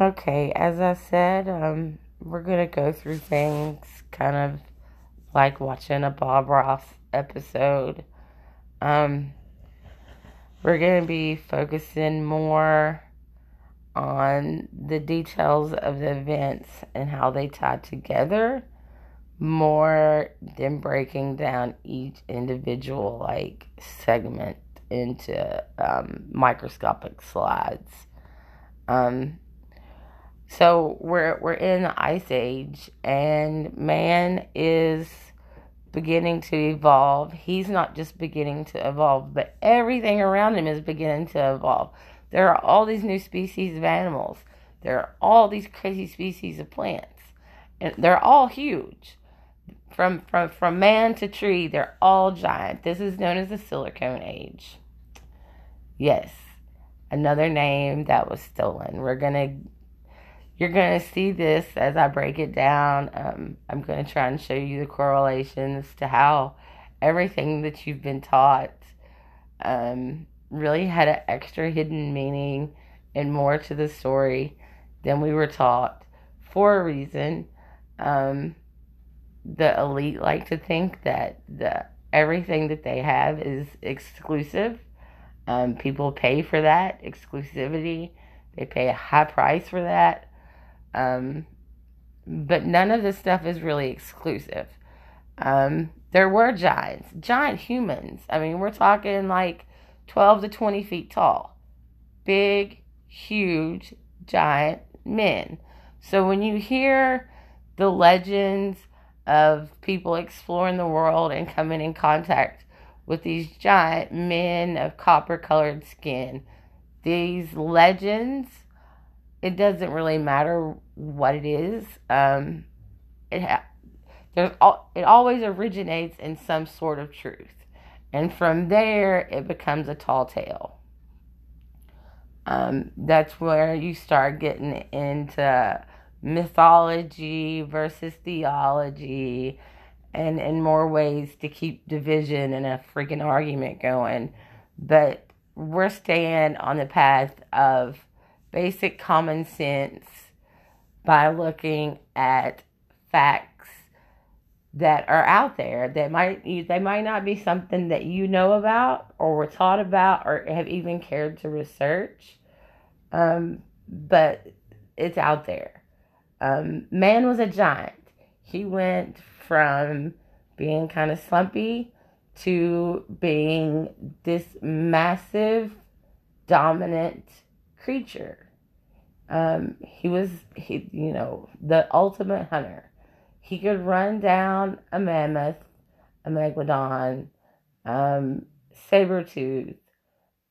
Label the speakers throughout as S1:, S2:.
S1: Okay, as I said, um, we're gonna go through things kind of like watching a Bob Ross episode. Um, we're gonna be focusing more on the details of the events and how they tie together more than breaking down each individual like segment into um, microscopic slides. Um, so we're we're in the ice age, and man is beginning to evolve. He's not just beginning to evolve, but everything around him is beginning to evolve. There are all these new species of animals. There are all these crazy species of plants, and they're all huge. From from from man to tree, they're all giant. This is known as the silicone age. Yes, another name that was stolen. We're gonna you're going to see this as I break it down. Um, I'm going to try and show you the correlations to how everything that you've been taught um, really had an extra hidden meaning and more to the story than we were taught for a reason. Um, the elite like to think that the everything that they have is exclusive. Um, people pay for that exclusivity. They pay a high price for that. Um, but none of this stuff is really exclusive. Um, there were giants, giant humans. I mean, we're talking like 12 to 20 feet tall, big, huge, giant men. So when you hear the legends of people exploring the world and coming in contact with these giant men of copper colored skin, these legends it doesn't really matter what it is. Um, it ha- there's all, it always originates in some sort of truth, and from there it becomes a tall tale. Um, that's where you start getting into mythology versus theology, and in more ways to keep division and a freaking argument going. But we're staying on the path of basic common sense by looking at facts that are out there that might they might not be something that you know about or were taught about or have even cared to research. Um, but it's out there. Um, man was a giant. He went from being kind of slumpy to being this massive dominant creature. Um, he was, he, you know, the ultimate hunter. He could run down a mammoth, a megalodon, um, saber tooth,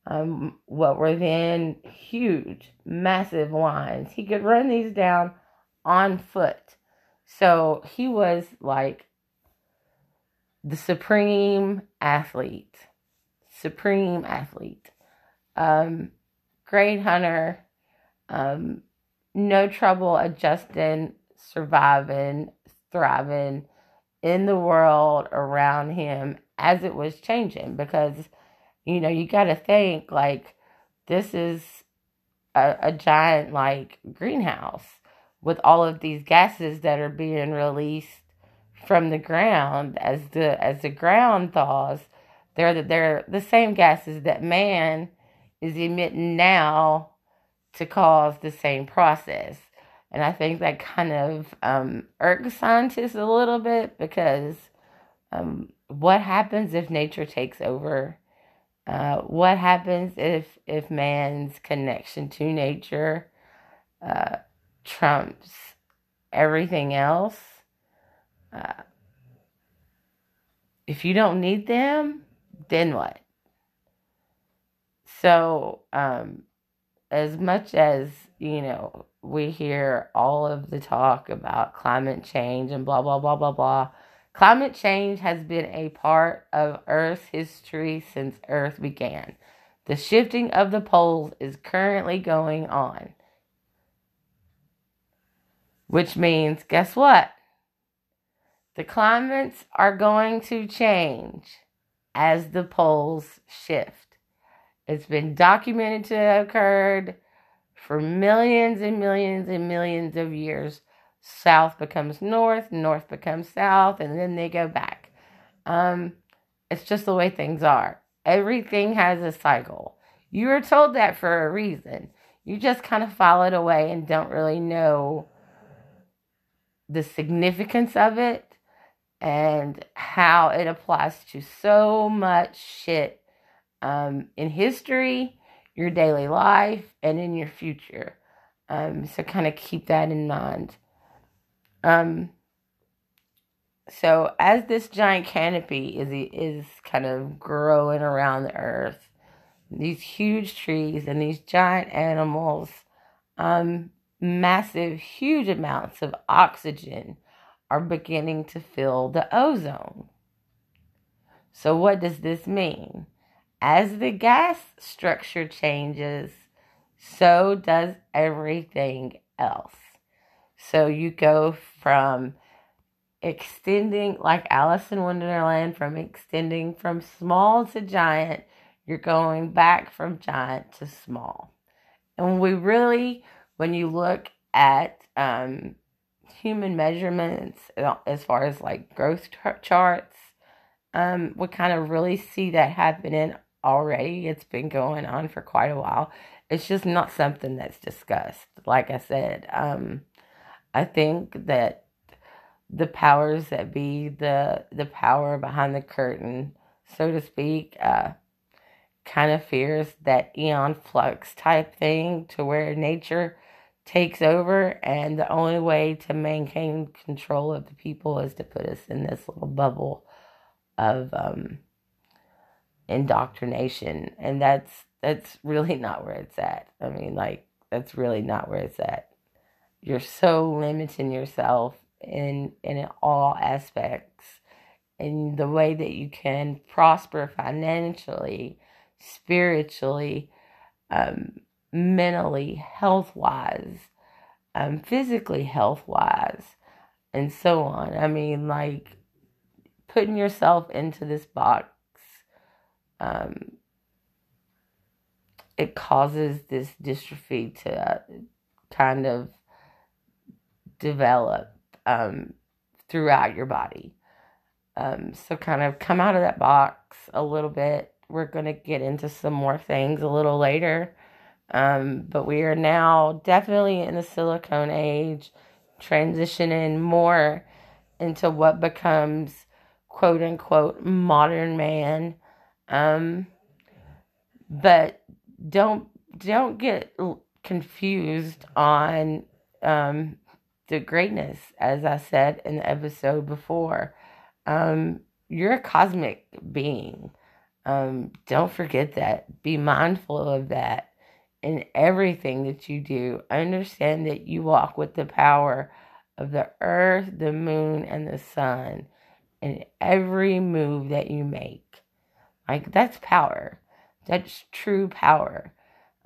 S1: um, what were then huge, massive lions. He could run these down on foot. So he was like the supreme athlete, supreme athlete. Um, great hunter, um, no trouble adjusting, surviving, thriving in the world around him as it was changing because you know you got to think like this is a, a giant like greenhouse with all of these gases that are being released from the ground. As the as the ground thaws they're the, they're the same gases that man is emitting now to cause the same process. And I think that kind of um, irks scientists a little bit because um, what happens if nature takes over? Uh, what happens if if man's connection to nature uh, trumps everything else? Uh, if you don't need them, then what? So, um, as much as, you know, we hear all of the talk about climate change and blah, blah, blah, blah, blah, climate change has been a part of Earth's history since Earth began. The shifting of the poles is currently going on. Which means, guess what? The climates are going to change as the poles shift. It's been documented to have occurred for millions and millions and millions of years. South becomes north, north becomes south, and then they go back. Um, it's just the way things are. Everything has a cycle. You were told that for a reason. You just kind of follow it away and don't really know the significance of it and how it applies to so much shit um, in history, your daily life, and in your future. Um, so kind of keep that in mind. Um, so as this giant canopy is is kind of growing around the earth, these huge trees and these giant animals, um, massive, huge amounts of oxygen are beginning to fill the ozone. So, what does this mean? As the gas structure changes, so does everything else. So, you go from extending, like Alice in Wonderland, from extending from small to giant, you're going back from giant to small. And we really, when you look at um, human measurements uh, as far as like growth charts, um, we kind of really see that happening already. It's been going on for quite a while. It's just not something that's discussed. Like I said, um, I think that the powers that be, the the power behind the curtain, so to speak, uh, kind of fears that Aeon Flux type thing to where nature takes over and the only way to maintain control of the people is to put us in this little bubble of um, indoctrination. And that's that's really not where it's at. I mean like that's really not where it's at. You're so limiting yourself in in all aspects. In the way that you can prosper financially spiritually um, mentally, health wise, um, physically health wise, and so on. I mean, like putting yourself into this box, um, it causes this dystrophy to uh, kind of develop um, throughout your body. Um, so, kind of come out of that box a little bit. We're going to get into some more things a little later. Um, but we are now definitely in the silicone age, transitioning more into what becomes quote unquote modern man. Um, but don't don't get confused on um, the greatness, as I said in the episode before. Um, you're a cosmic being. Um, don't forget that. Be mindful of that in everything that you do. Understand that you walk with the power of the earth, the moon, and the sun in every move that you make. Like, that's power. That's true power.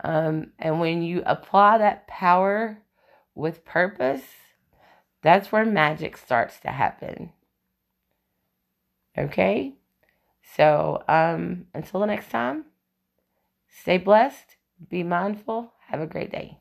S1: Um, and when you apply that power with purpose, that's where magic starts to happen. Okay? So, um, until the next time, stay blessed be mindful. Have a great day.